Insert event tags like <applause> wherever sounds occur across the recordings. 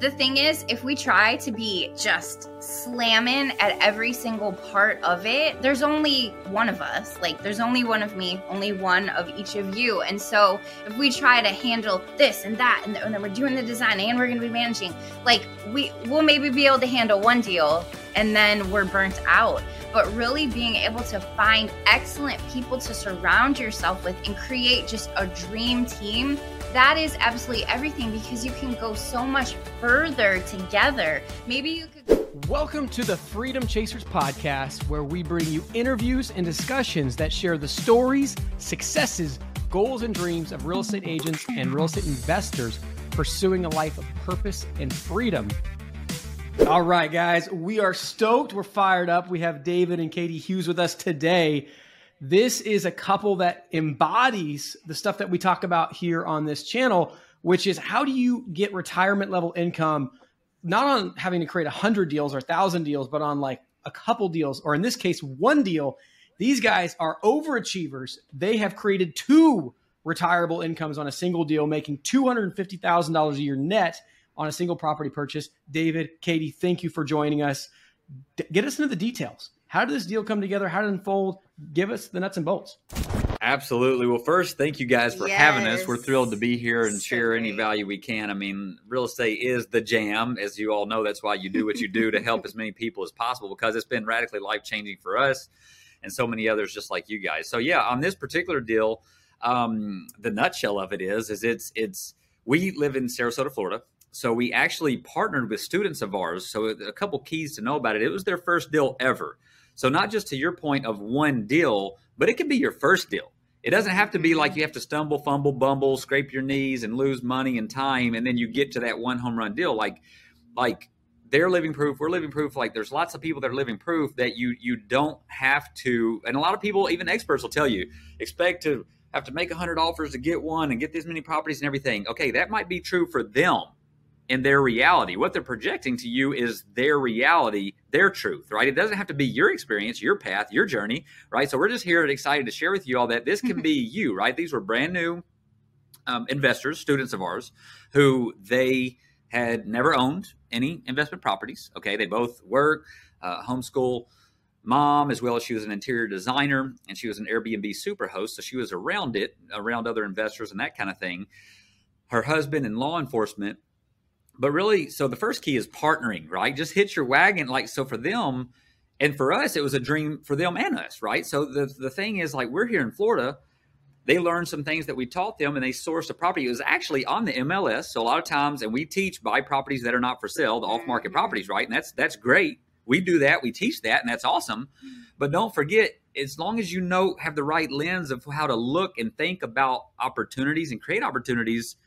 The thing is, if we try to be just slamming at every single part of it, there's only one of us. Like, there's only one of me, only one of each of you. And so, if we try to handle this and that, and, then we're doing the design and we're going to be managing, like, we will maybe be able to handle one deal and then we're burnt out. But really being able to find excellent people to surround yourself with and create just a dream team that is absolutely everything because you can go so much further together. Maybe you could. Welcome to the Freedom Chasers podcast, where we bring you interviews and discussions that share the stories, successes, goals, and dreams of real estate agents and real estate investors pursuing a life of purpose and freedom. All right, guys, we are stoked. We're fired up. We have David and Katie Hughes with us today. This is a couple that embodies the stuff that we talk about here on this channel, which is how do you get retirement level income, not on having to create a hundred deals or thousand deals, but on like a couple deals, or in this case, one deal. These guys are overachievers. They have created two retirable incomes on a single deal, making $250,000 a year net on a single property purchase. David, Katie, thank you for joining us. D- get us into the details. How did this deal come together? How did it unfold? Give us the nuts and bolts. Absolutely. Well, first, thank you guys for yes. having us. We're thrilled to be here and so share great. any value we can. I mean, real estate is the jam. As you all know, that's why you do what you do to help as many people as possible because it's been radically life changing for us and so many others just like you guys. So, yeah, on this particular deal, um, the nutshell of it is, is it's, it's, we live in Sarasota, Florida. So we actually partnered with students of ours. So a couple keys to know about it. It was their first deal ever. So not just to your point of one deal, but it can be your first deal. It doesn't have to be like mm-hmm. you have to stumble, fumble, bumble, scrape your knees and lose money and time and then you get to that one home run deal. Like like they're living proof, we're living proof. Like there's lots of people that are living proof that you you don't have to and a lot of people, even experts will tell you, expect to have to make 100 offers to get one and get this many properties and everything. Okay, that might be true for them in their reality. What they're projecting to you is their reality, their truth, right? It doesn't have to be your experience, your path, your journey, right? So we're just here and excited to share with you all that this can <laughs> be you, right? These were brand new um, investors, students of ours, who they had never owned any investment properties. Okay, they both work, uh, homeschool mom, as well as she was an interior designer and she was an Airbnb superhost. So she was around it, around other investors and that kind of thing. Her husband in law enforcement but really, so the first key is partnering, right? Just hit your wagon. Like, so for them and for us, it was a dream for them and us, right? So the, the thing is, like, we're here in Florida. They learned some things that we taught them and they sourced a property. It was actually on the MLS. So a lot of times, and we teach buy properties that are not for sale, the off market properties, right? And that's, that's great. We do that. We teach that and that's awesome. But don't forget, as long as you know, have the right lens of how to look and think about opportunities and create opportunities –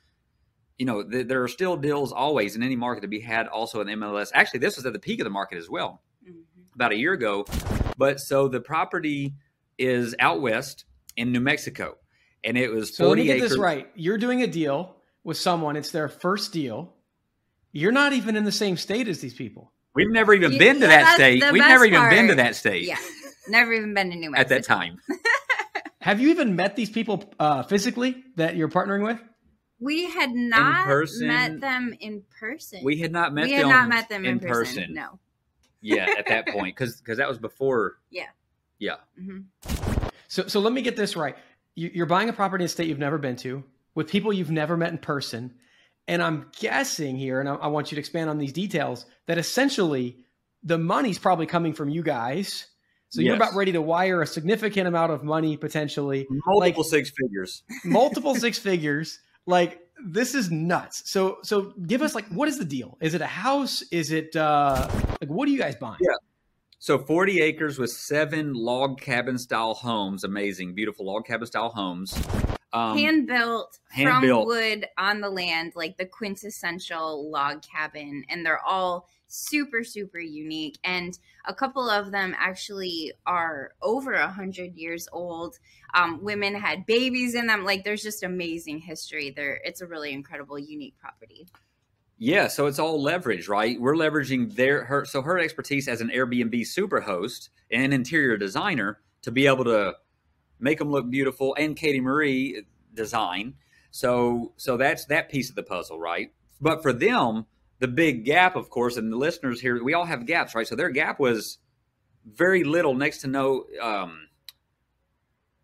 you know, th- there are still deals always in any market to be had also in MLS. Actually, this was at the peak of the market as well, mm-hmm. about a year ago. But so the property is out west in New Mexico, and it was 40 so let me get acres. this right. You're doing a deal with someone. It's their first deal. You're not even in the same state as these people. We've never even you, been to yeah, that state. We've never even been to that state. Yeah, never even been to New Mexico at that time. <laughs> Have you even met these people uh, physically that you're partnering with? We had not person, met them in person. We had not met we had them. not met them in, in person. person. No. Yeah, at that <laughs> point, because because that was before. Yeah. Yeah. Mm-hmm. So so let me get this right. You're buying a property in a state you've never been to with people you've never met in person, and I'm guessing here, and I, I want you to expand on these details that essentially the money's probably coming from you guys. So yes. you're about ready to wire a significant amount of money potentially, multiple like, six figures, multiple <laughs> six figures like this is nuts. So so give us like what is the deal? Is it a house? Is it uh like what are you guys buying? Yeah. So 40 acres with seven log cabin style homes, amazing, beautiful log cabin style homes. Um, hand built from built. wood on the land, like the quintessential log cabin, and they're all super super unique and a couple of them actually are over a hundred years old. Um, women had babies in them like there's just amazing history there. It's a really incredible unique property. Yeah so it's all leverage right? We're leveraging their her so her expertise as an airbnb superhost and interior designer to be able to make them look beautiful and katie marie design. So so that's that piece of the puzzle right? But for them the big gap, of course, and the listeners here, we all have gaps, right? So their gap was very little, next to no um,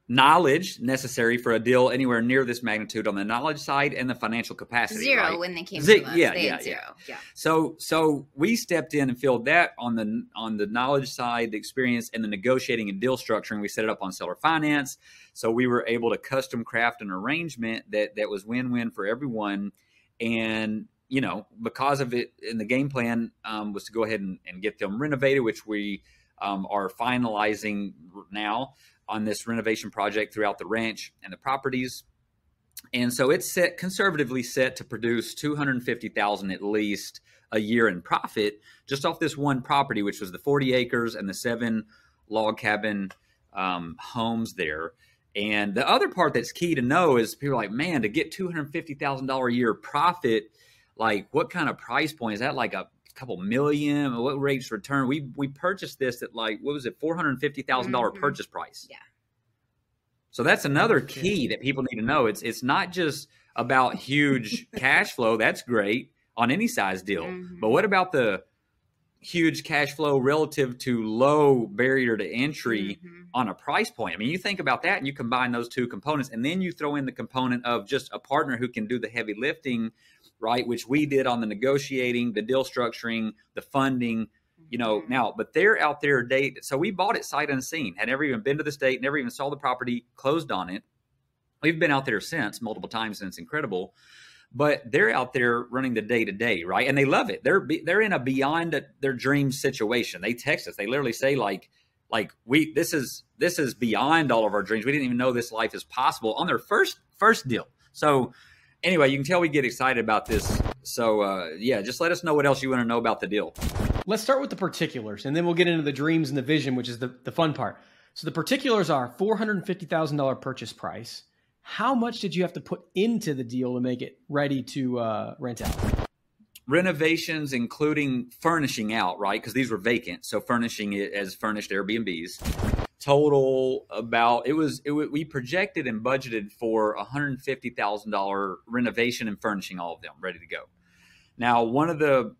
knowledge necessary for a deal anywhere near this magnitude on the knowledge side and the financial capacity. Zero right? when they came Z- to us. yeah, they yeah, had zero. Yeah. So so we stepped in and filled that on the on the knowledge side, the experience, and the negotiating and deal structuring. We set it up on seller finance, so we were able to custom craft an arrangement that that was win win for everyone, and you know because of it, in the game plan um, was to go ahead and, and get them renovated, which we um, are finalizing now on this renovation project throughout the ranch and the properties. And so it's set conservatively set to produce 250,000 at least a year in profit just off this one property, which was the 40 acres and the seven log cabin um, homes there. And the other part that's key to know is people are like, man, to get $250,000 a year profit, like what kind of price point is that? Like a couple million? What rates return? We we purchased this at like what was it, four hundred fifty thousand dollars Mhm. purchase price. Yeah. So that's another key that people need to know. It's it's not just about huge <laughs> cash flow. That's great on any size deal, Mhm. but what about the huge cash flow relative to low barrier to entry Mhm. on a price point. I mean, you think about that and you combine those two components, and then you throw in the component of just a partner who can do the heavy lifting, right? Which we did on the negotiating, the deal structuring, the funding, you know. Mhm. Now, but they're out there date. So we bought it sight unseen, had never even been to the state, never even saw the property, closed on it. We've been out there since multiple times, and it's incredible. But they're out there running the day to day, right? And they love it. They're they're in a beyond their dream situation. They text us. They literally say like, like we this is this is beyond all of our dreams. We didn't even know this life is possible on their first first deal. So anyway, you can tell we get excited about this. So uh, yeah, just let us know what else you want to know about the deal. Let's start with the particulars, and then we'll get into the dreams and the vision, which is the, the fun part. So the particulars are four hundred fifty thousand dollar purchase price. How much did you have to put into the deal to make it ready to uh, rent out? Renovations, including furnishing out, right? Because these were vacant, so furnishing it as furnished Airbnbs. Total about it was it, we projected and budgeted for hundred fifty thousand dollar renovation and furnishing all of them ready to go. Now, one of the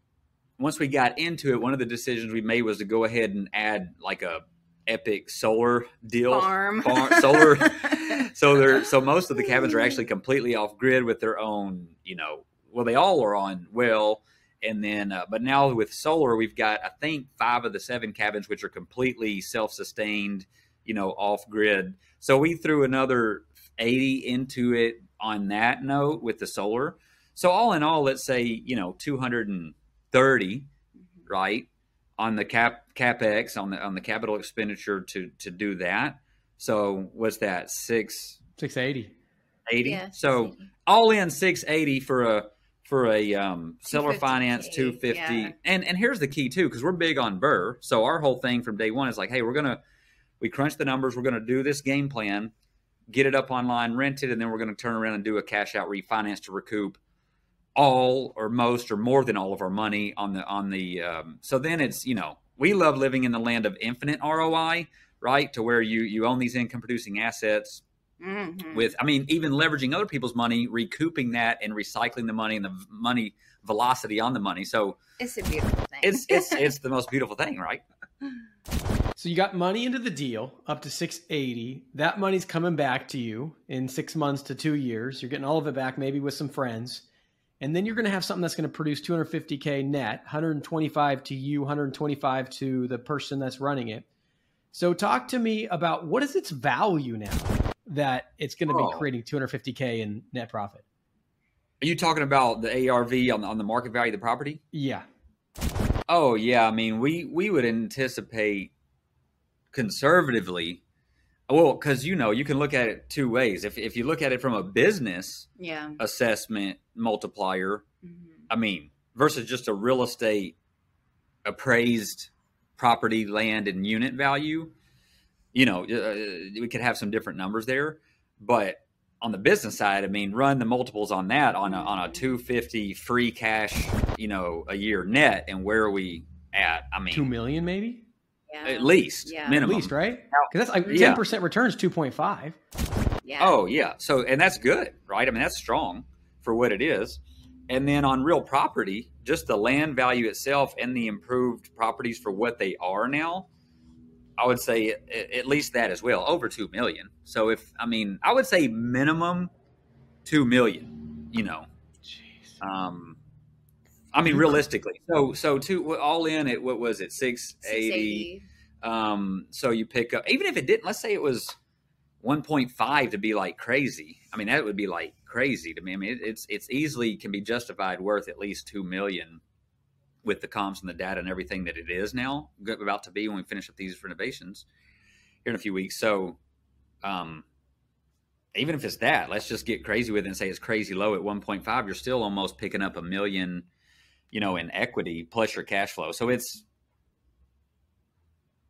once we got into it, one of the decisions we made was to go ahead and add like a epic solar deal Farm. farm- solar. <laughs> so they're so most of the cabins are actually completely off grid with their own, you know, well they all are on well, and then uh, but now with solar we've got I think five of the seven cabins which are completely self sustained, you know, off grid. So we threw another eighty into it on that note with the solar. So all in all, let's say you know two hundred and thirty, right? on the cap capex on the on the capital expenditure to to do that. So what's that six Six eighty. eighty? Yeah, so all in six eighty for a for a um, seller finance two fifty. yeah. And and here's the key too because we're big on BRRRR. So our whole thing from day one is like, hey, we're gonna we crunch the numbers. We're gonna do this game plan, get it up online, rent it, and then we're gonna turn around and do a cash out refinance to recoup all or most or more than all of our money on the on the um, so then it's you know we love living in the land of infinite ROI right to where you you own these income producing assets Mhm. with I mean even leveraging other people's money recouping that and recycling the money and the money velocity on the money so it's a beautiful thing. it's <laughs> it's it's the most beautiful thing right So you got money into the deal up to 680. That money's coming back to you in 6 months to 2 years. You're getting all of it back maybe with some friends. And then you're going to have something that's going to produce 250k net, 125 to you, 125 to the person that's running it. So talk to me about what is its value now that it's going to be Oh. creating 250k in net profit. are you talking about the ARV on the, on the market value of the property Yeah. Oh yeah, I mean we we would anticipate conservatively. Well, because you know you can look at it two ways. If if you look at it from a business yeah. assessment multiplier, Mhm. I mean, versus just a real estate appraised property, land, and unit value, you know, uh, we could have some different numbers there. But on the business side, I mean, run the multiples on that on a, on a 250 free cash, you know, a year net. And where are we at? I mean, 2 million maybe? Yeah. at least Yeah. At least, right? Cuz that's like 10% returns 2.5. Yeah. Oh yeah. So and that's good, right? I mean that's strong for what it is. And then on real property, just the land value itself and the improved properties for what they are now, I would say at least that as well, over 2 million. So if, I mean, I would say minimum 2 million, you know. Jeez. Um, I mean, realistically. So, so two all in at what was it, 680. 680. Um, so you pick up, even if it didn't, let's say it was 1.5 to be like crazy. I mean, that would be like crazy to me. I mean, it, it's it's easily can be justified worth at least two million with the comps and the data and everything that it is now about to be when we finish up these renovations here in a few weeks. So, um, even if it's that, let's just get crazy with it and say it's crazy low at 1.5. You're still almost picking up a million, you know, in equity plus your cash flow. So it's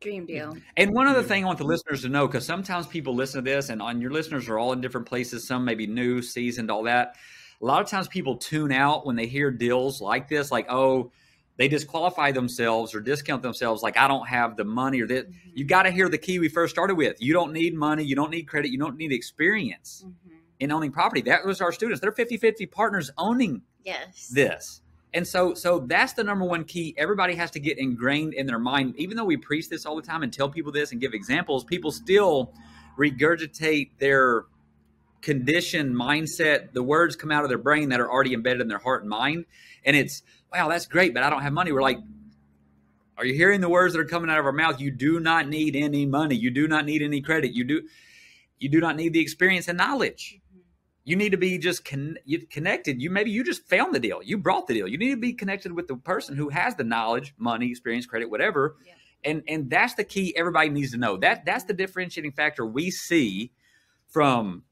Dream deal. And one other thing I want the listeners to know, because sometimes people listen to this, and on your listeners are all in different places. Some maybe new, seasoned, all that. A lot of times people tune out when they hear deals like this, like oh, they disqualify themselves or discount themselves, like I don't have the money or that. Mm-hmm. You got to hear the key we first started with. You don't need money, you don't need credit, you don't need experience mm-hmm. in owning property. That was our students. They're 50-50 partners owning yes. this. And so, so that's the number one key. Everybody has to get ingrained in their mind. Even though we preach this all the time and tell people this and give examples, people still regurgitate their conditioned mindset. The words come out of their brain that are already embedded in their heart and mind. And it's, wow, that's great, but I don't have money. We're like, are you hearing the words that are coming out of our mouth? You do not need any money. You do not need any credit. You do, you do not need the experience and knowledge. You need to be just con- connected. You maybe you just found the deal. You brought the deal. You need to be connected with the person who has the knowledge, money, experience, credit, whatever. Yeah. And and that's the key. Everybody needs to know that. That's the differentiating factor we see from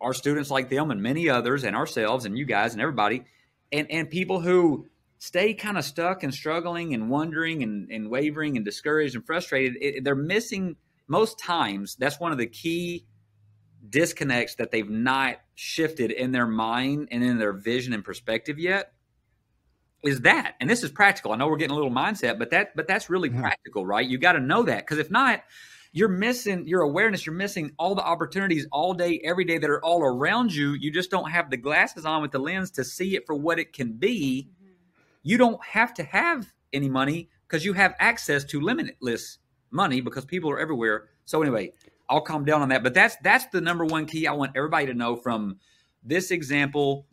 our students like them and many others, and ourselves and you guys and everybody, and and people who stay kind of stuck and struggling and wondering and, and wavering and discouraged and frustrated. It, they're missing most times. That's one of the key disconnects that they've not shifted in their mind and in their vision and perspective yet is that and this is practical i know we're getting a little mindset but that but that's really mm-hmm. practical right you got to know that because if not you're missing your awareness you're missing all the opportunities all day every day that are all around you you just don't have the glasses on with the lens to see it for what it can be mm-hmm. you don't have to have any money because you have access to limitless money because people are everywhere so anyway I'll calm down on that. But that's that's the number one key I want everybody to know from this example,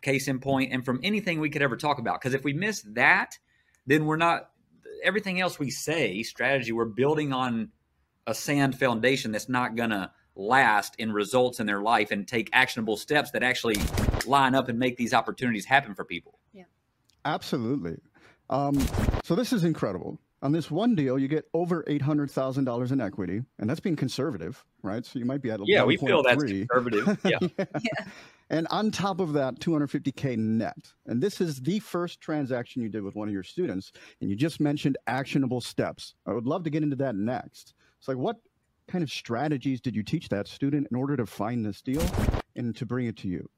case in point, and from anything we could ever talk about. Because if we miss that, then we're not everything else we say strategy. We're building on a sand foundation that's not gonna last in results in their life and take actionable steps that actually line up and make these opportunities happen for people. Yeah, absolutely. Um, so this is incredible. On this one deal, you get over eight hundred thousand dollars in equity, and that's being conservative, right? So you might be at yeah, we feel that's conservative. <laughs> Yeah. yeah. yeah. And on top of that, 250k net. And this is the first transaction you did with one of your students, and you just mentioned actionable steps. I would love to get into that next. It's like, what kind of strategies did you teach that student in order to find this deal and to bring it to you?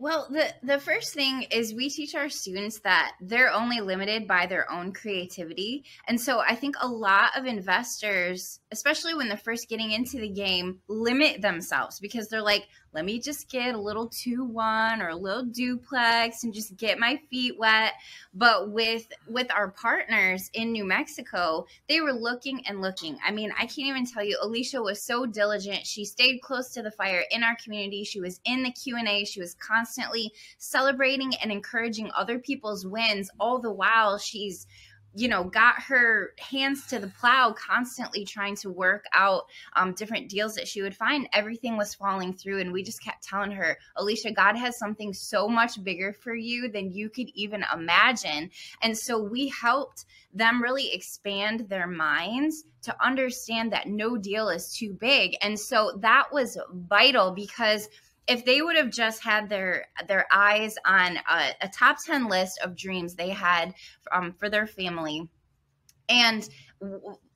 Well, the the first thing is we teach our students that they're only limited by their own creativity. And so I think a lot of investors, especially when they're first getting into the game, limit themselves because they're like, let me just get a little 2-1 or a little duplex and just get my feet wet. But with with our partners in New Mexico, they were looking and looking. I mean, I can't even tell you Alicia was so diligent. She stayed close to the fire in our community. She was in the Q&A. She was constantly celebrating and encouraging other people's wins all the while she's you know, got her hands to the plow, constantly trying to work out um, different deals that she would find. Everything was falling through. And we just kept telling her, Alicia, God has something so much bigger for you than you could even imagine. And so we helped them really expand their minds to understand that no deal is too big. And so that was vital because if they would have just had their their eyes on a, a top 10 list of dreams they had um, for their family and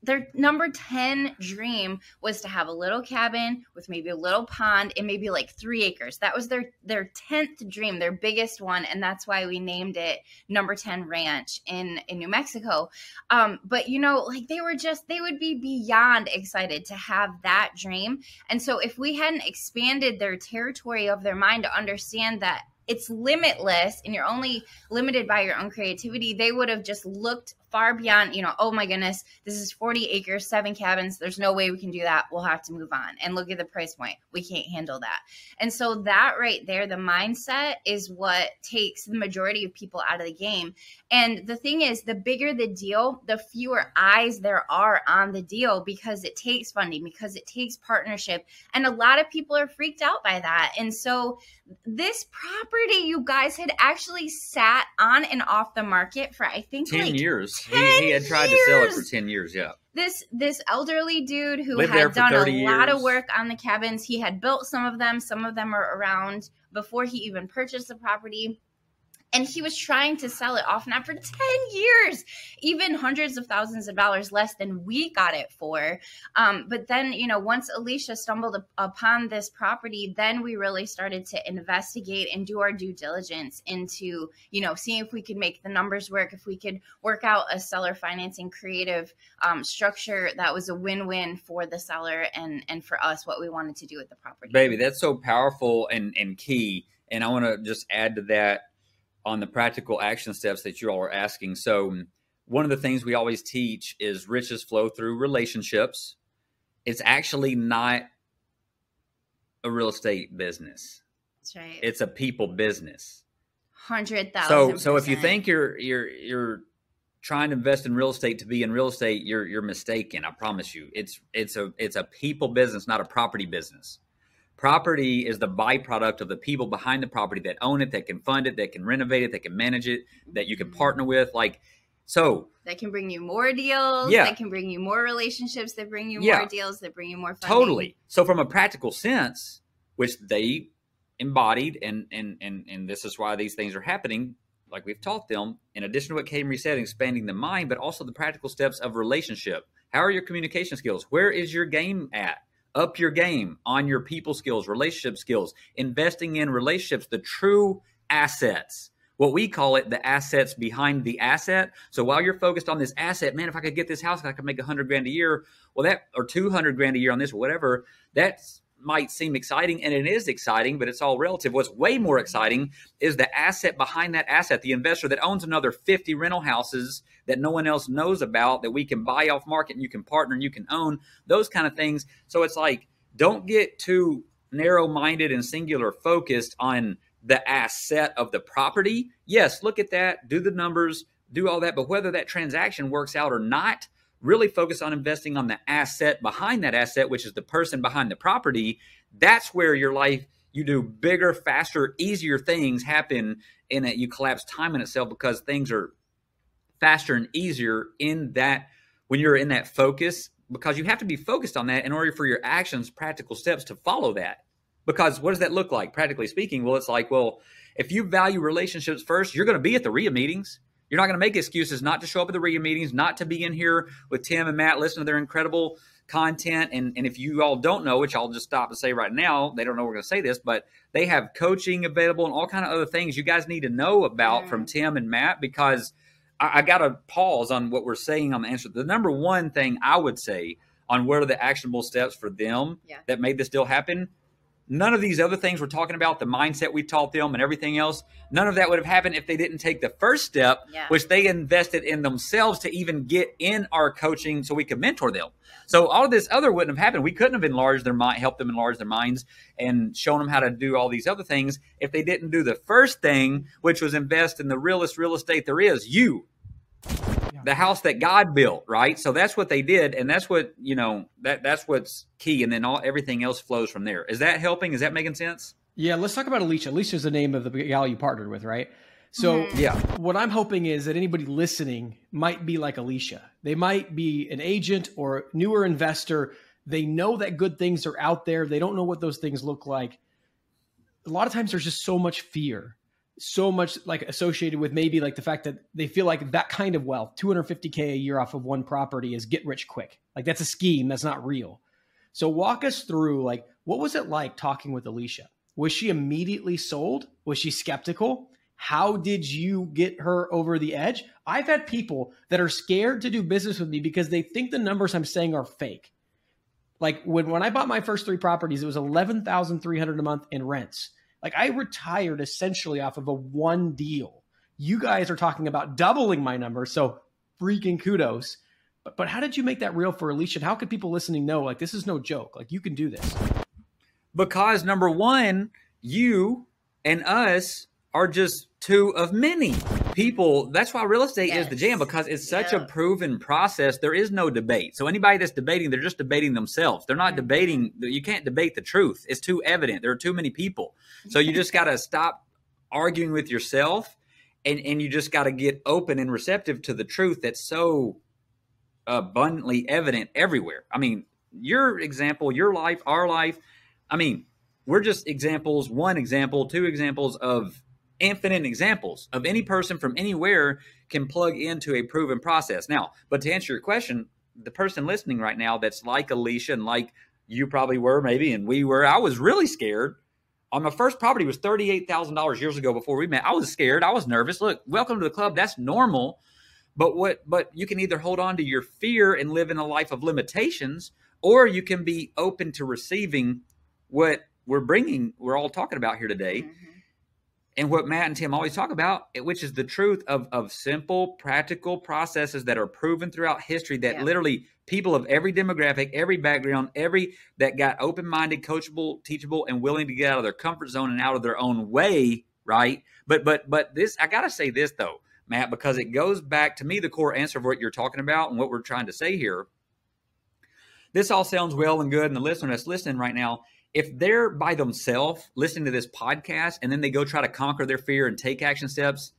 their number 10 dream was to have a little cabin with maybe a little pond and maybe like three acres. That was their their 10th dream their biggest one and that's why we named it number 10 ranch in in new mexico. Um, but you know like they were just they would be beyond excited to have that dream. And so if we hadn't expanded their territory of their mind to understand that it's limitless and you're only limited by your own creativity, they would have just looked far beyond, you know, oh my goodness, this is 40 acres, seven cabins. There's no way we can do that. We'll have to move on. And look at the price point. We can't handle that. And so that right there, the mindset is what takes the majority of people out of the game. And the thing is, the bigger the deal, the fewer eyes there are on the deal because it takes funding, because it takes partnership. And a lot of people are freaked out by that. And so this property, you guys had actually sat on and off the market for I think 10 like years. 10 he, he had tried to sell it for 10 years, yeah. this this elderly dude who Lived had done a 30 lot of work on the cabins he had built some of them. Some of them are around before he even purchased the property and he was trying to sell it off now for 10 years even hundreds of thousands of dollars less than we got it for um, but then you know once alicia stumbled up- upon this property then we really started to investigate and do our due diligence into you know seeing if we could make the numbers work if we could work out a seller financing creative um, structure that was a win-win for the seller and and for us what we wanted to do with the property Baby, that's so powerful and, and key. And I want to just add to that on the practical action steps that you all are asking. So, one of the things we always teach is riches flow through relationships. It's actually not a real estate business. that's right It's a people business. hundred thousand So so if you think you're you're you're trying to invest in real estate to be in real estate, you're you're mistaken. I promise you. It's it's a it's a people business, not a property business. Property is the byproduct of the people behind the property that own it, that can fund it, that can renovate it, that can manage it, that you can partner mm-hmm. with. Like so that can bring you more deals Yeah. that can bring you more relationships that bring you Yeah. more deals that bring you more funding. Totally. So from a practical sense, which they embodied, and and and and this is why these things are happening. Like we've taught them, in addition to what Katie said, expanding the mind, but also the practical steps of relationship. How are your communication skills? Where is your game at? Up your game on your people skills, relationship skills, investing in relationships, the true assets. What we call it, the assets behind the asset. So while you're focused on this asset, man, if I could get this house, I could make a hundred grand a year. Well, that or two hundred grand a year on this, whatever. That might seem exciting, and it is exciting, but it's all relative. What's way more exciting is the asset behind that asset, the investor that owns another 50 rental houses that no one else knows about that we can buy off market and you can partner and you can own, those kind of things. So it's like, don't get too narrow minded and singular focused on the asset of the property. Yes, look at that, do the numbers, do all that, but whether that transaction works out or not, really focus on investing on the asset behind that asset, which is the person behind the property. That's where your life you do bigger, faster, easier things happen in it. You collapse time in itself because things are faster and easier in that when you're in that focus because you have to be focused on that in order for your actions, practical steps to follow that. Because what does that look like, practically speaking? Well, it's like, well, if you value relationships first, you're going to be at the REIA meetings. You're not going to make excuses not to show up at the REIA meetings, not to be in here with Tim and Matt, listen to their incredible content. And, and if you all don't know, which I'll just stop and say right now, they don't know we're going to say this, but they have coaching available and all kind of other things you guys need to know about Mm. from Tim and Matt because I, I got to pause on what we're saying on the answer. The number one thing I would say on what are the actionable steps for them Yeah. that made this deal happen. None of these other things we're talking about, the mindset we taught them and everything else, none of that would have happened if they didn't take the first step, Yeah. which they invested in themselves to even get in our coaching so we could mentor them. So all of this other wouldn't have happened. We couldn't have enlarged their mind, helped them enlarge their minds and shown them how to do all these other things if they didn't do the first thing, which was invest in the realest real estate there is, you the house that God built, right? So that's what they did, and that's what you know that that's what's key, and then all everything else flows from there. Is that helping? Is that making sense? Yeah, let's talk about Alicia. Alicia's the name of the gal you partnered with, right? So Mhm. Yeah, what I'm hoping is that anybody listening might be like Alicia. They might be an agent or newer investor. They know that good things are out there. They don't know what those things look like. A lot of times there's just so much fear, so much like associated with maybe like the fact that they feel like that kind of wealth, 250K a year off of one property is get rich quick. Like that's a scheme, that's not real. So walk us through like what was it like talking with Alicia? Was she immediately sold? Was she skeptical? How did you get her over the edge? I've had people that are scared to do business with me because they think the numbers I'm saying are fake. Like when, when I bought my first three properties, it was 11,300 a month in rents. Like I retired essentially off of a one deal. You guys are talking about doubling my number, so freaking kudos. But, but how did you make that real for Alicia? How could people listening know like this is no joke? Like you can do this? Because number one, you and us are just two of many people. That's why real estate yes. is the jam because it's such yeah. a proven process. There is no debate. So anybody that's debating, they're just debating themselves. They're not mm-hmm. debating. You can't debate the truth. It's too evident. There are too many people. So you just got to stop arguing with yourself, and and you just got to get open and receptive to the truth that's so abundantly evident everywhere. I mean, your example, your life, our life. I mean, we're just examples. One example, two examples of infinite examples of any person from anywhere can plug into a proven process. Now, but to answer your question, the person listening right now that's like Alicia and like you probably were maybe and we were, I was really scared. On my first property was $38,000 years ago before we met. I was scared. I was nervous. Look, welcome to the club. That's normal. But what but you can either hold on to your fear and live in a life of limitations or you can be open to receiving what we're bringing we're all talking about here today. Mm-hmm and what Matt and Tim always talk about, which is the truth of, of simple, practical processes that are proven throughout history that yeah. literally people of every demographic, every background, every that got open minded, coachable, teachable, and willing to get out of their comfort zone and out of their own way, right? But but but this I gotta say this though, Matt, because it goes back to me the core answer of what you're talking about and what we're trying to say here. This all sounds well and good, and the listener that's listening right now if they're by themselves listening to this podcast and then they go try to conquer their fear and take action steps,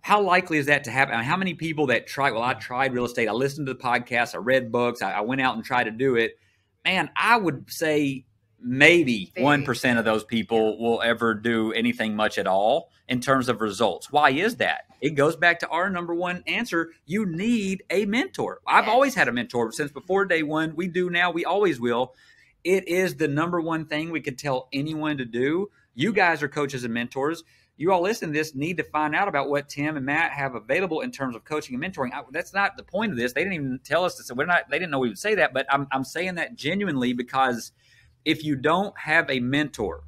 how likely is that to happen? How many people that try? Well, I tried real estate. I listened to the podcast. I read books. I, I went out and tried to do it. Man, I would say maybe one percent of those people will ever do anything much at all in terms of results. Why is that? It goes back to our number one answer. You need a mentor. I've yes. always had a mentor since before day one. We do now. We always will it is the number one thing we could tell anyone to do. You guys are coaches and mentors. You all listen to this need to find out about what Tim and Matt have available in terms of coaching and mentoring. I, that's not the point of this. They didn't even tell us this. We're not. They didn't know we would say that. But I'm I'm saying that genuinely because if you don't have a mentor,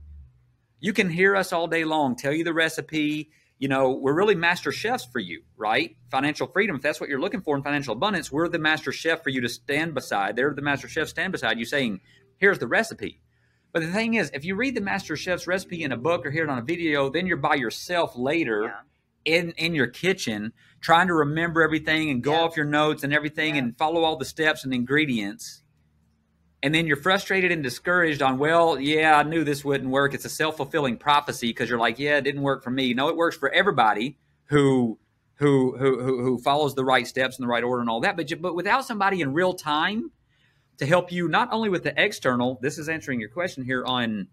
you can hear us all day long tell you the recipe. You know, we're really master chefs for you, right? Financial freedom. If that's what you're looking for in financial abundance, we're the master chef for you to stand beside. They're the master chef stand beside you, saying, here's the recipe. But the thing is, if you read the master chef's recipe in a book or hear it on a video, then you're by yourself later yeah. in in your kitchen trying to remember everything and go yeah. off your notes and everything yeah. and follow all the steps and ingredients. And then you're frustrated and discouraged on, well, yeah, I knew this wouldn't work. It's a self-fulfilling prophecy because you're like, yeah, it didn't work for me. No, it works for everybody who who who who follows the right steps in the right order and all that. But but without somebody in real time to help you not only with the external, this is answering your question here on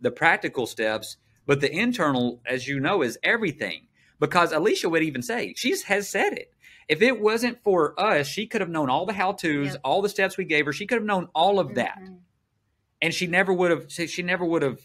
the practical steps, but the internal, as you know, is everything. Because Alicia would even say, she has said it. If it wasn't for us, she could have known all the how to's, yep. all the steps we gave her. She could have known all of that. Mm-hmm. And she never would have, she never would have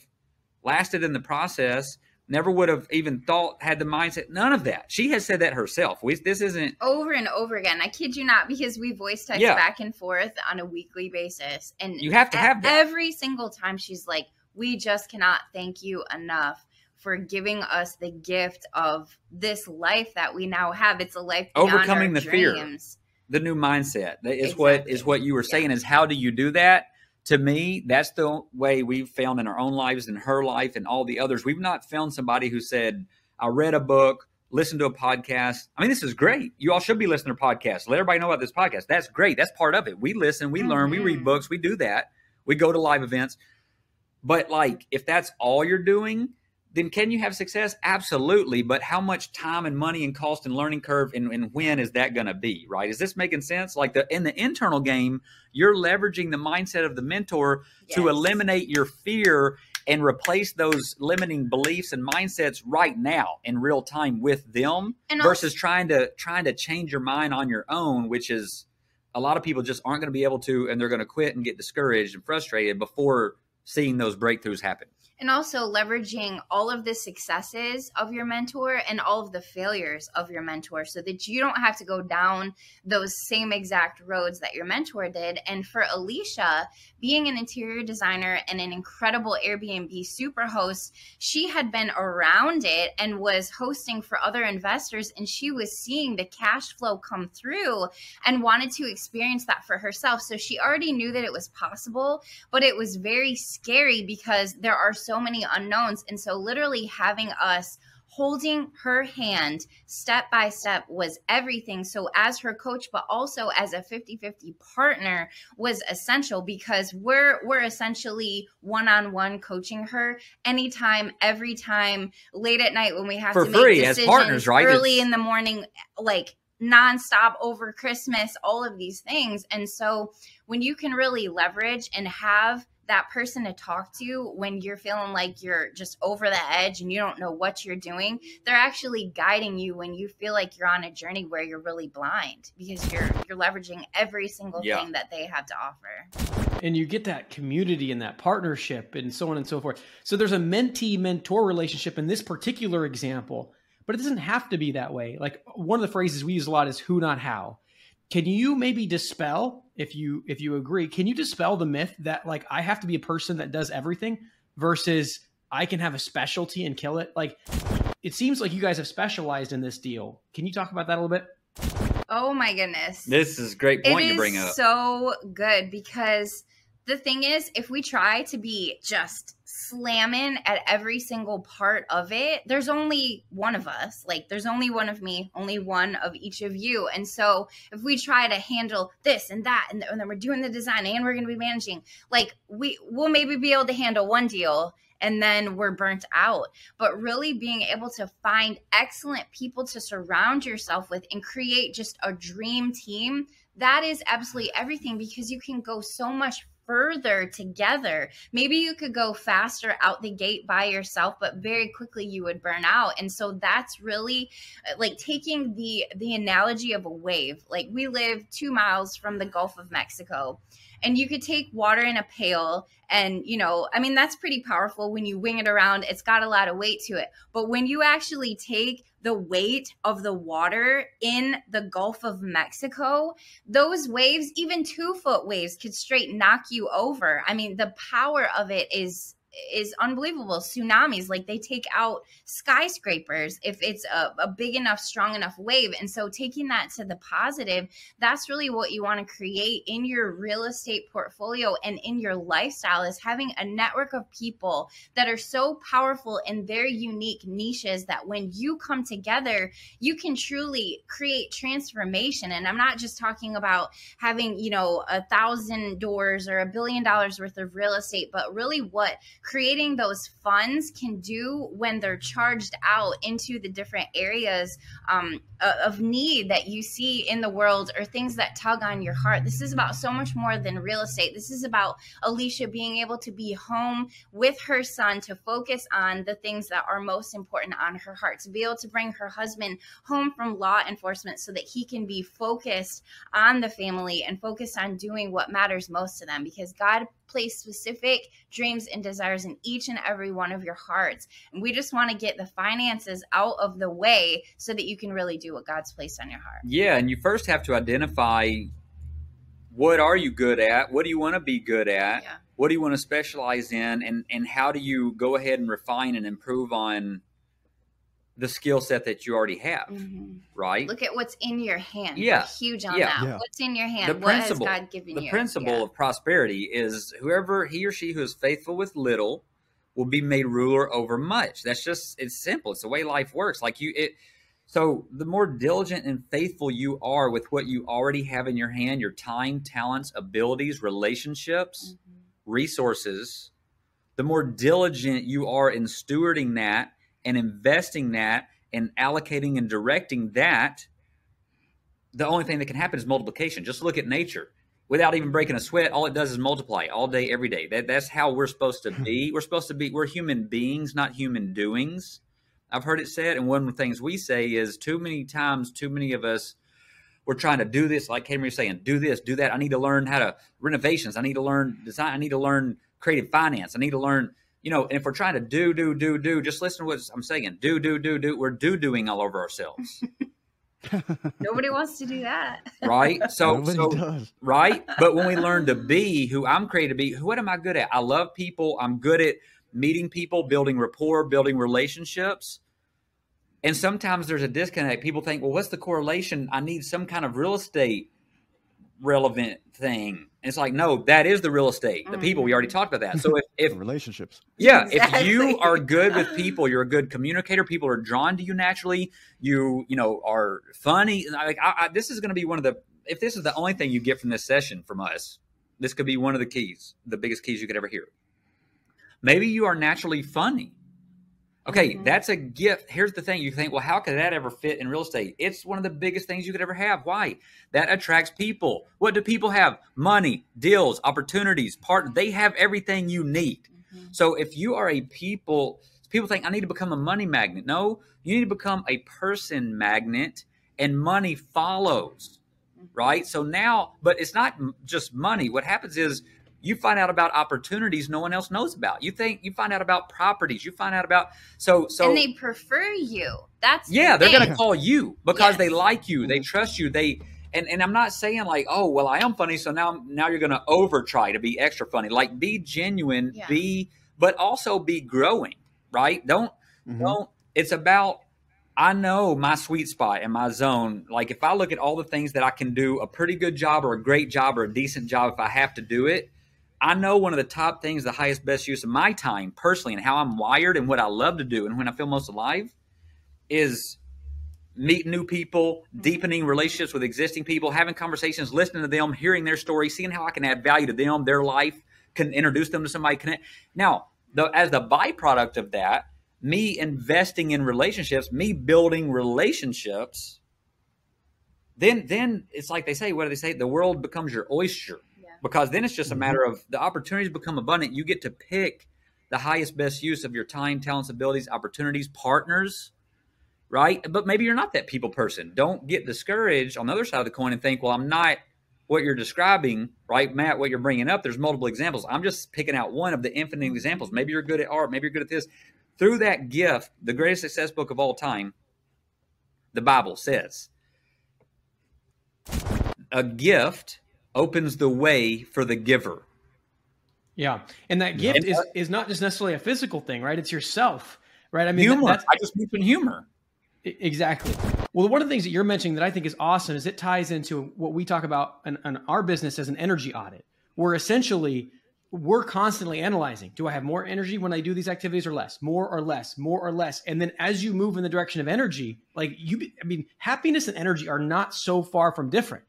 lasted in the process never would have even thought had the mindset none of that she has said that herself we, this isn't over and over again i kid you not because we voice text yeah. back and forth on a weekly basis and you have to have that. every single time she's like we just cannot thank you enough for giving us the gift of this life that we now have it's a life overcoming the dreams. fear the new mindset is exactly. what is what you were saying yeah. is how do you do that to me, that's the way we've found in our own lives, in her life, and all the others. We've not found somebody who said, I read a book, listened to a podcast. I mean, this is great. You all should be listening to podcasts. Let everybody know about this podcast. That's great. That's part of it. We listen, we mm-hmm. learn, we read mm-hmm. books, we do that. We go to live events. But like, if that's all you're doing, then can you have success? Absolutely. But how much time and money and cost and learning curve and, and when is that going to be? Right? Is this making sense? Like the in the internal game, you're leveraging the mindset of the mentor yes. to eliminate your fear and replace those limiting beliefs and mindsets right now in real time with them and versus also, trying to trying to change your mind on your own, which is a lot of people just aren't going to be able to and they're going to quit and get discouraged and frustrated before seeing those breakthroughs happen and also leveraging all of the successes of your mentor and all of the failures of your mentor so that you don't have to go down those same exact roads that your mentor did. And for Alicia, being an interior designer and an incredible Airbnb super host, she had been around it and was hosting for other investors and she was seeing the cash flow come through and wanted to experience that for herself. So she already knew that it was possible, but it was very scary because there are so so many unknowns. And so, literally, having us holding her hand step by step was everything. So, as her coach, but also as a 50 50 partner, was essential because we're, we're essentially one on one coaching her anytime, every time, late at night when we have For to free, make as decisions, partners, right? early It's- in the morning, like nonstop over Christmas, all of these things. And so, when you can really leverage and have that person to talk to when you're feeling like you're just over the edge and you don't know what you're doing they're actually guiding you when you feel like you're on a journey where you're really blind because you're you're leveraging every single Yeah. thing that they have to offer and you get that community and that partnership and so on and so forth. So there's a mentee mentor relationship in this particular example, but it doesn't have to be that way. Like one of the phrases we use a lot is who not how. Can you maybe dispel if you if you agree, can you dispel the myth that like I have to be a person that does everything versus I can have a specialty and kill it? Like it seems like you guys have specialized in this deal. Can you talk about that a little bit? oh my goodness This is a great point It you is bring up. so good because the thing is, if we try to be just slamming at every single part of it, there's only one of us. Like, there's only one of me, only one of each of you. And so, if we try to handle this and that, and, and then we're doing the design and we're going to be managing, like, we will maybe be able to handle one deal and then we're burnt out. But really being able to find excellent people to surround yourself with and create just a dream team, that is absolutely everything because you can go so much further together. Maybe you could go faster out the gate by yourself, but very quickly you would burn out. And so that's really uh, like taking the the analogy of a wave. Like we live 2 miles from the Gulf of Mexico and you could take water in a pail and you know i mean that's pretty powerful when you wing it around it's got a lot of weight to it but when you actually take the weight of the water in the gulf of mexico those waves even two foot waves could straight knock you over. I mean the power of it is is unbelievable. Tsunamis like they take out skyscrapers if it's a, a big enough strong enough wave. And so taking that to the positive that's really what you want to create in your real estate portfolio and in your lifestyle is having a network of people that are so powerful in their unique niches that when you come together you can truly create transformation. And i'm not just talking about having you know a thousand doors or a billion dollars worth of real estate but really what creating those funds can do when they're charged out into the different areas um, of need that you see in the world or things that tug on your heart. This is about so much more than real estate. This is about Alicia being able to be home with her son to focus on the things that are most important on her heart, to be able to bring her husband home from law enforcement so that he can be focused on the family and focused on doing what matters most to them because God placed specific dreams and desires in each and every one of your hearts. And we just want to get the finances out of the way so that you can really do what God's placed on your heart. Yeah, and you first have to identify what are you good at? What do you want to be good at? Yeah. What do you want to specialize in? And and how do you go ahead and refine and improve on the skill set that you already have, right? Look at what's in your hand. Yeah. We're huge on Yeah. that. Yeah. What's in your hand? The what has principle- God given the you? principle Yeah. of prosperity is whoever he or she who is faithful with little will be made ruler over much. That's just it's simple. It's the way life works. Like you it so the more diligent and faithful you are with what you already have in your hand, your time, talents, abilities, relationships, Mhm. resources, the more diligent you are in stewarding that and investing that and allocating and directing that, the only thing that can happen is multiplication. Just look at nature. Without even breaking a sweat, all it does is multiply all day, every day. That, that's how we're supposed to hmm. be. We're supposed to be, we're human beings, not human doings. I've heard it said, and one of the things we say is too many times, too many of us, we're trying to do this, like Cameron was saying, do this, do that. I need to learn how to renovations. I need to learn design. I need to learn creative finance. I need to learn you know, and if we're trying to do, do, do, do, just listen to what I'm saying. Do, do, do, do. We're do doing all over ourselves. <laughs> Nobody wants to do that. right? <laughs> So, Nobody so does. right? But when we learn to be who I'm created to be, what am I good at? I love people. I'm good at meeting people, building rapport, building relationships. And sometimes there's a disconnect. People think, well, what's the correlation? I need some kind of real estate relevant thing. And it's like, no, that is the real estate, the people. We already mm. talked about that. <laughs> So if, if relationships. yeah, if you are good with <laughs> people, you're a good communicator. People are drawn to you naturally. You, you know, are funny. Like I, I, this is going to be one of the. If this is the only thing you get from this session from us, this could be one of the keys, the biggest keys you could ever hear. Maybe you are naturally funny. Okay, Mhm. that's a gift. Here's the thing: you think, well, how could that ever fit in real estate? It's one of the biggest things you could ever have. Why? That attracts people. What do people have? Money, deals, opportunities, partner. They have everything you need. Mhm. So if you are a people, people think I need to become a money magnet. No, you need to become a person magnet, and money follows. Right. So now, but it's not just money. What happens is you find out about opportunities no one else knows about. You think you find out about properties. You find out about so so. and they prefer you. That's the Yeah, they're gonna call you because they like you, they trust you, they and and I'm not saying like, oh well, I am funny, so now now you're gonna over try to be extra funny. Like be genuine, Yeah. be but also be growing, right? Don't Mhm. don't. It's about I know my sweet spot and my zone. Like if I look at all the things that I can do a pretty good job or a great job or a decent job if I have to do it, I know one of the top things, the highest best use of my time personally and how I'm wired and what I love to do and when I feel most alive is meeting new people, deepening relationships with existing people, having conversations, listening to them, hearing their story, seeing how I can add value to them, their life, can introduce them to somebody. Connect. Now, the, as the byproduct of that, me investing in relationships, me building relationships, then then it's like they say, what do they say? The world becomes your oyster. Because then it's just a Mhm. matter of the opportunities become abundant. You get to pick the highest best use of your time, talents, abilities, opportunities, partners, right? But maybe you're not that people person. Don't get discouraged on the other side of the coin and think, well, I'm not what you're describing, right, Matt? What you're bringing up, there's multiple examples. I'm just picking out one of the infinite examples. Maybe you're good at art. Maybe you're good at this. Through that gift, the greatest success book of all time, the Bible says, a gift opens the way for the giver. Yeah, and that gift And- is is not just necessarily a physical thing, right? It's yourself, right? I mean, humor. that's I just mentioned humor. Exactly. Well, one of the things that you're mentioning that I think is awesome is it ties into what we talk about in, in our business as an energy audit, where essentially we're constantly analyzing do I have more energy when I do these activities or less, more or less, more or less. And then as you move in the direction of energy, like you, I mean, happiness and energy are not so far from different.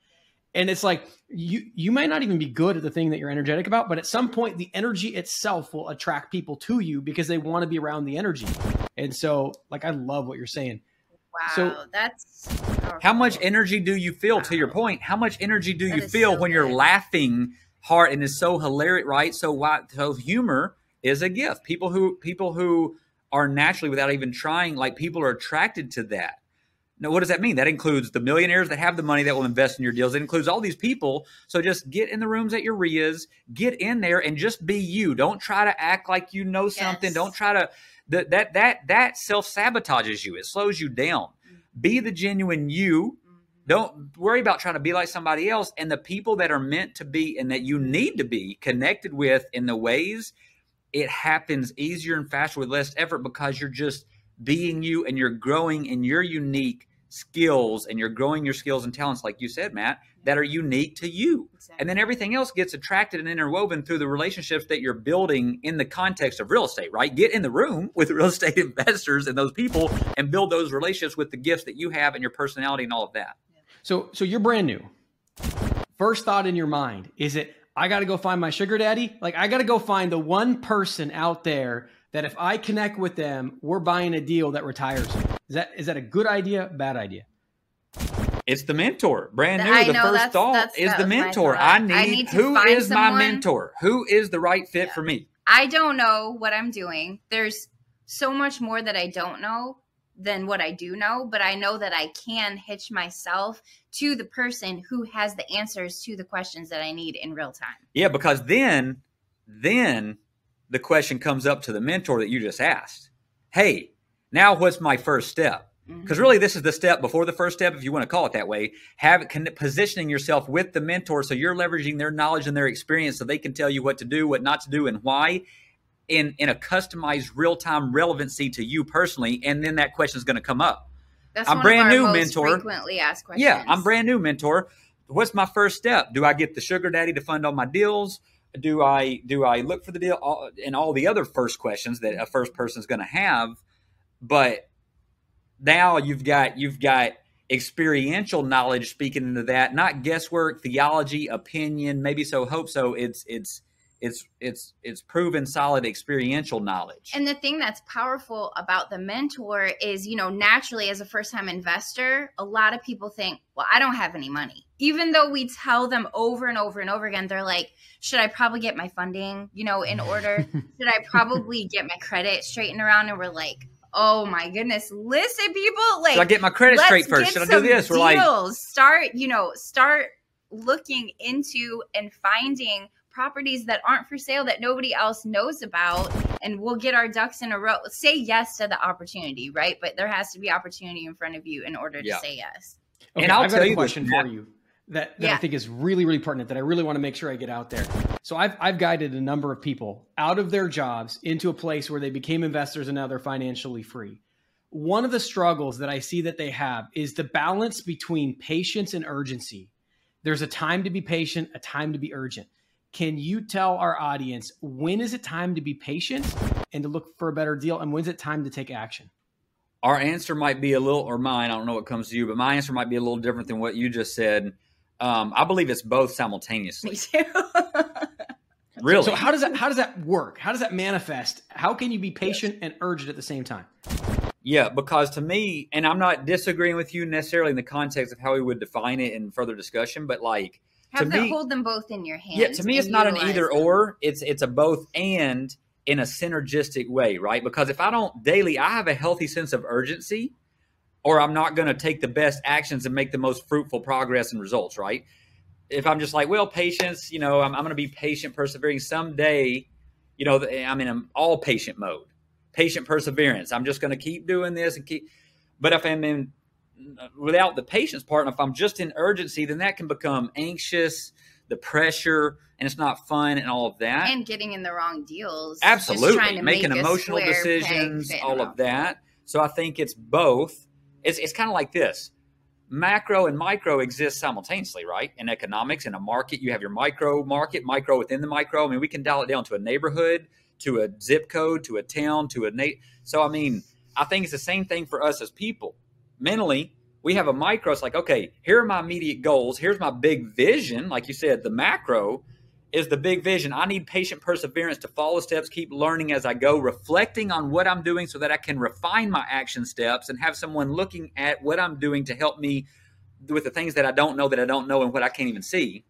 And it's like you you might not even be good at the thing that you're energetic about, but at some point the energy itself will attract people to you because they want to be around the energy. And so, like, I love what you're saying. Wow, So- that's How much energy do you feel? To your point, how much energy do That you feel so when you're laughing hard and it's so hilarious, right? So why? So humor is a gift. People who people who are naturally without even trying, like people are attracted to that. Now, what does that mean? That includes the millionaires that have the money that will invest in your deals. It includes all these people. So just get in the rooms at your REIAs, get in there, and just be you. Don't try to act like you know something. Yes. Don't try to that that that that self sabotages you. It slows you down. Be the genuine you. Mhm. Don't worry about trying to be like somebody else. And the people that are meant to be and that you need to be connected with in the ways, it happens easier and faster with less effort because you're just being you and you're growing and you're unique skills and you're growing your skills and talents, like you said, Matt, that are unique to you. Exactly. And then everything else gets attracted and interwoven through the relationships that you're building in the context of real estate, right? Get in the room with real estate <laughs> investors and those people and build those relationships with the gifts that you have and your personality and all of that. So so you're brand new. First thought in your mind is it I got to go find my sugar daddy? Like I got to go find the one person out there that if I connect with them, we're buying a deal that retires. Me. Is that is that a good idea? Bad idea? It's the mentor. Brand new. I the know, first that's- thought that's- is the mentor. I need, I need to who find is my mentor? Who is the right fit Yeah. for me? I don't know what I'm doing. There's so much more that I don't know than what I do know, but I know that I can hitch myself to the person who has the answers to the questions that I need in real time. Yeah, because then, then the question comes up to the mentor that you just asked. Hey, now what's my first step? Because mm-hmm. really, this is the step before the first step, if you want to call it that way. Have positioning yourself with the mentor, so you're leveraging their knowledge and their experience, so they can tell you what to do, what not to do, and why, in in a customized, real time relevancy to you personally. And then that question is going to come up. That's I'm brand new mentor. Frequently asked questions. Yeah, I'm brand new mentor. What's my first step? Do I get the sugar daddy to fund all my deals? Do I do I look for the deal and all the other first questions that a first person is going to have? But now you've got you've got experiential knowledge speaking into that, not guesswork, theology, opinion, maybe so, hope so. It's it's it's it's it's proven solid experiential knowledge. And the thing that's powerful about the mentor is, you know, naturally as a first-time investor, a lot of people think, "Well, I don't have any money." Even though we tell them over and over and over again, they're like, "Should I probably get my funding, you know, in order? <laughs> Should I probably get my credit straightened around?" And we're like, Oh my goodness. Listen, people, like Should I get my credit straight first? Should I do this? We're deals. like start, you know, start looking into and finding properties that aren't for sale that nobody else knows about and we'll get our ducks in a row. Say yes to the opportunity, right? But there has to be opportunity in front of you in order to yeah. say yes. Okay, and I'll I've tell you a question for you that, that yeah. I think is really, really pertinent that I really want to make sure I get out there. So I've, I've guided a number of people out of their jobs into a place where they became investors and now they're financially free. One of the struggles that I see that they have is the balance between patience and urgency. There's a time to be patient, a time to be urgent. Can you tell our audience when is it time to be patient and to look for a better deal and when's it time to take action? Our answer might be a little, or mine, I don't know what comes to you, but my answer might be a little different than what you just said. Um, I believe it's both simultaneously. Me too. <laughs> really? So how does that how does that work? How does that manifest? How can you be patient yes. and urgent at the same time? Yeah, because to me, and I'm not disagreeing with you necessarily in the context of how we would define it in further discussion, but like have to me, hold them both in your hands. Yeah, to me, it's not an either them. or. It's it's a both and in a synergistic way, right? Because if I don't daily, I have a healthy sense of urgency or I'm not going to take the best actions and make the most fruitful progress and results, right? If I'm just like, well, patience, you know, I'm, I'm going to be patient, persevering. Someday, you know, I'm in an all patient mode, patient perseverance. I'm just going to keep doing this and keep. But if I'm in without the patience part, and if I'm just in urgency, then that can become anxious, the pressure, and it's not fun and all of that. And getting in the wrong deals. Absolutely. Making make emotional decisions, all of that. So I think it's both it's, it's kind of like this macro and micro exist simultaneously, right? In economics, in a market, you have your micro market, micro within the micro. I mean, we can dial it down to a neighborhood, to a zip code, to a town, to a nate. So, I mean, I think it's the same thing for us as people. Mentally, we have a micro. It's like, okay, here are my immediate goals. Here's my big vision. Like you said, the macro is the big vision. I need patient perseverance to follow steps, keep learning as I go, reflecting on what I'm doing so that I can refine my action steps and have someone looking at what I'm doing to help me with the things that I don't know that I don't know and what I can't even see.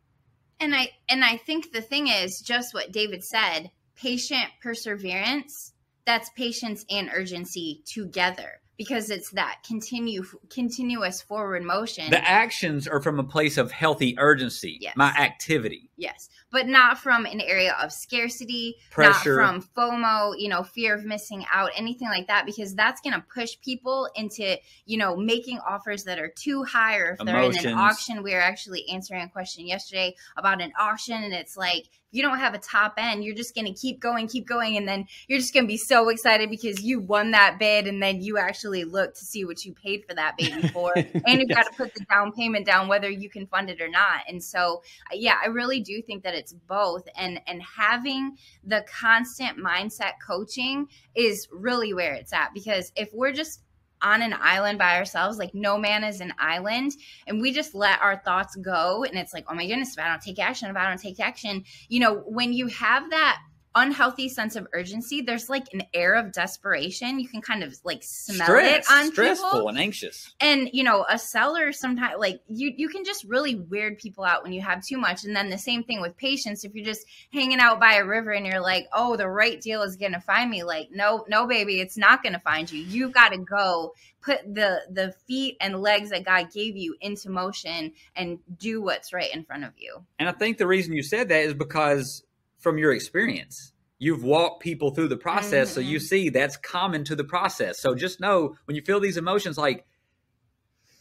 And I and I think the thing is just what David said, patient perseverance, that's patience and urgency together because it's that continue continuous forward motion. The actions are from a place of healthy urgency. Yes. My activity. Yes. But not from an area of scarcity, Pressure. not from FOMO, you know, fear of missing out, anything like that, because that's going to push people into, you know, making offers that are too high or if Emotions. they're in an auction. We were actually answering a question yesterday about an auction and it's like, you don't have a top end, you're just going to keep going, keep going. And then you're just going to be so excited because you won that bid. And then you actually look to see what you paid for that baby for. <laughs> and you've yes. got to put the down payment down, whether you can fund it or not. And so, yeah, I really do think that it's both. And, and having the constant mindset coaching is really where it's at. Because if we're just on an island by ourselves. Like no man is an island. And we just let our thoughts go. And it's like, oh my goodness, if I don't take action, if I don't take action, you know, when you have that unhealthy sense of urgency, there's like an air of desperation. You can kind of like smell Stress, it on stressful people. and anxious. And you know, a seller sometimes like you you can just really weird people out when you have too much. And then the same thing with patients. If you're just hanging out by a river and you're like, oh, the right deal is gonna find me. Like, no, no, baby, it's not gonna find you. You gotta go put the the feet and legs that God gave you into motion and do what's right in front of you. And I think the reason you said that is because from your experience. you've walked people through the process mm-hmm. so you mm-hmm. see that's common to the process so just know when you feel these emotions like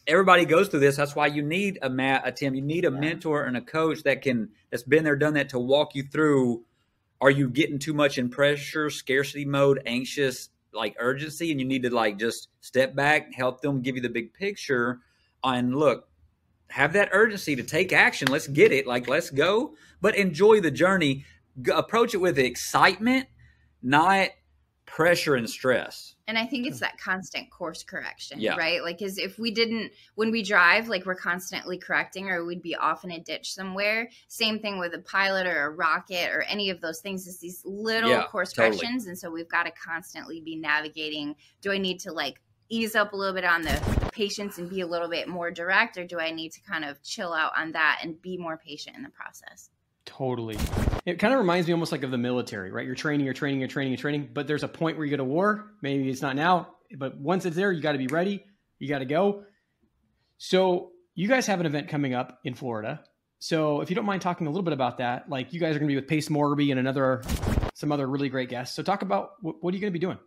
everybody goes through this that's why you need a matt a tim you need a yeah. mentor and a coach that can that's been there done that to walk you through are you getting too much in pressure scarcity mode anxious like urgency and you need to like just step back help them give you the big picture and look have that urgency to take action let's get it like let's go but enjoy the journey approach it with excitement, not pressure and stress. And I think it's hmm. that constant course correction, yeah. right? Like, is if we didn't, when we drive, like we're constantly correcting, or we'd be off in a ditch somewhere. Same thing with a pilot or a rocket or any of those things. Is these little yeah, course totally. corrections, and so we've got to constantly be navigating. Do I need to like ease up a little bit on the patience and be a little bit more direct, or do I need to kind of chill out on that and be more patient in the process? Totally. It kind of reminds me almost like of the military, right? You're training, you're training, you're training, you're training, but there's a point where you go to war. Maybe it's not now, but once it's there, you got to be ready. You got to go. So, you guys have an event coming up in Florida. So, if you don't mind talking a little bit about that, like you guys are going to be with Pace Morby and another, some other really great guests. So, talk about what, what are you going to be doing?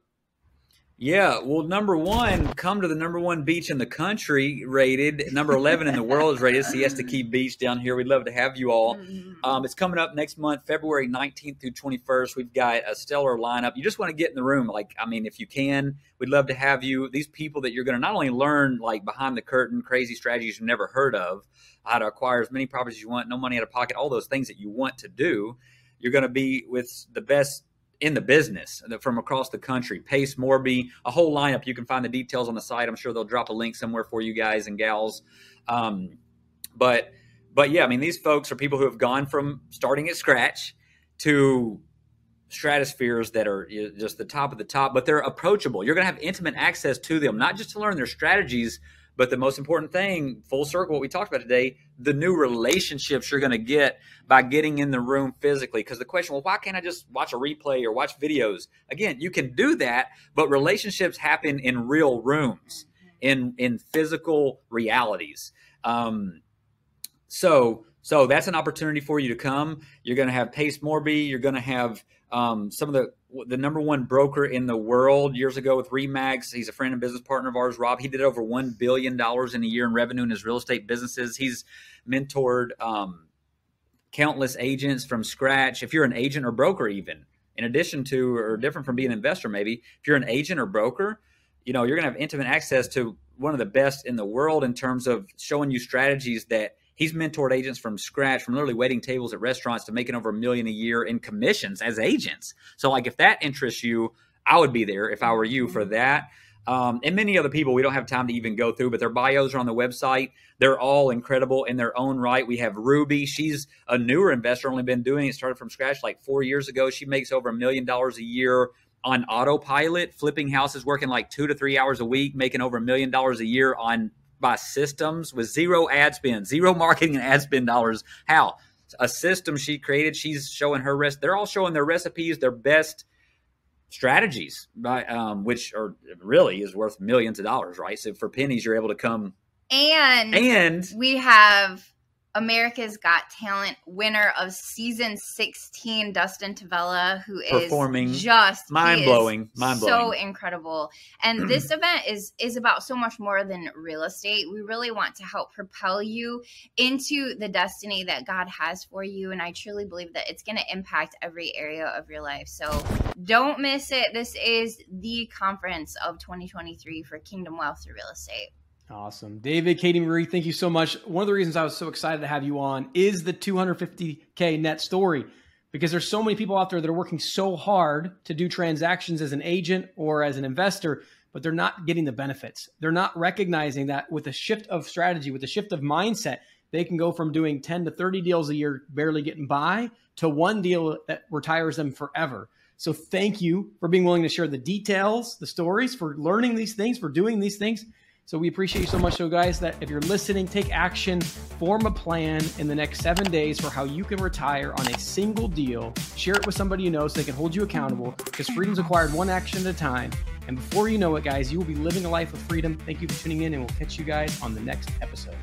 Yeah, well, number one, come to the number one beach in the country, rated number eleven in the world is rated Siesta Key Beach down here. We'd love to have you all. Mm-hmm. Um, it's coming up next month, February nineteenth through twenty first. We've got a stellar lineup. You just want to get in the room, like I mean, if you can, we'd love to have you. These people that you're going to not only learn like behind the curtain, crazy strategies you've never heard of, how to acquire as many properties as you want, no money out of pocket, all those things that you want to do. You're going to be with the best in the business from across the country. Pace Morby, a whole lineup. You can find the details on the site. I'm sure they'll drop a link somewhere for you guys and gals. Um, but but yeah, I mean, these folks are people who have gone from starting at scratch to stratospheres that are just the top of the top, but they're approachable. You're going to have intimate access to them, not just to learn their strategies, but the most important thing, full circle, what we talked about today, the new relationships you're going to get by getting in the room physically. Because the question, well, why can't I just watch a replay or watch videos? Again, you can do that, but relationships happen in real rooms, in in physical realities. Um, so so that's an opportunity for you to come. You're going to have Pace Morby. You're going to have um, some of the the number one broker in the world years ago with Remax. He's a friend and business partner of ours, Rob. He did over one billion dollars in a year in revenue in his real estate businesses. He's mentored um, countless agents from scratch. If you're an agent or broker, even in addition to or different from being an investor, maybe if you're an agent or broker, you know you're going to have intimate access to one of the best in the world in terms of showing you strategies that He's mentored agents from scratch, from literally waiting tables at restaurants to making over a million a year in commissions as agents. So, like, if that interests you, I would be there if I were you for mm-hmm. that. Um, and many other people we don't have time to even go through, but their bios are on the website. They're all incredible in their own right. We have Ruby. She's a newer investor, only been doing it, started from scratch like four years ago. She makes over a million dollars a year on autopilot, flipping houses, working like two to three hours a week, making over a million dollars a year on by systems with zero ad spend, zero marketing and ad spend dollars. How? A system she created. She's showing her rest. They're all showing their recipes, their best strategies, um, which are really is worth millions of dollars, right? So for pennies, you're able to come. And and we have America's Got Talent winner of season 16, Dustin Tavella, who is performing just mind blowing, mind blowing, so incredible. And <clears throat> this event is is about so much more than real estate. We really want to help propel you into the destiny that God has for you, and I truly believe that it's going to impact every area of your life. So don't miss it. This is the conference of 2023 for Kingdom Wealth through real estate. Awesome. David, Katie Marie, thank you so much. One of the reasons I was so excited to have you on is the 250K net story because there's so many people out there that are working so hard to do transactions as an agent or as an investor, but they're not getting the benefits. They're not recognizing that with a shift of strategy, with a shift of mindset, they can go from doing 10 to 30 deals a year, barely getting by, to one deal that retires them forever. So thank you for being willing to share the details, the stories, for learning these things, for doing these things. So we appreciate you so much. So, guys, that if you're listening, take action, form a plan in the next seven days for how you can retire on a single deal. Share it with somebody you know so they can hold you accountable because freedom's acquired one action at a time. And before you know it, guys, you will be living a life of freedom. Thank you for tuning in, and we'll catch you guys on the next episode.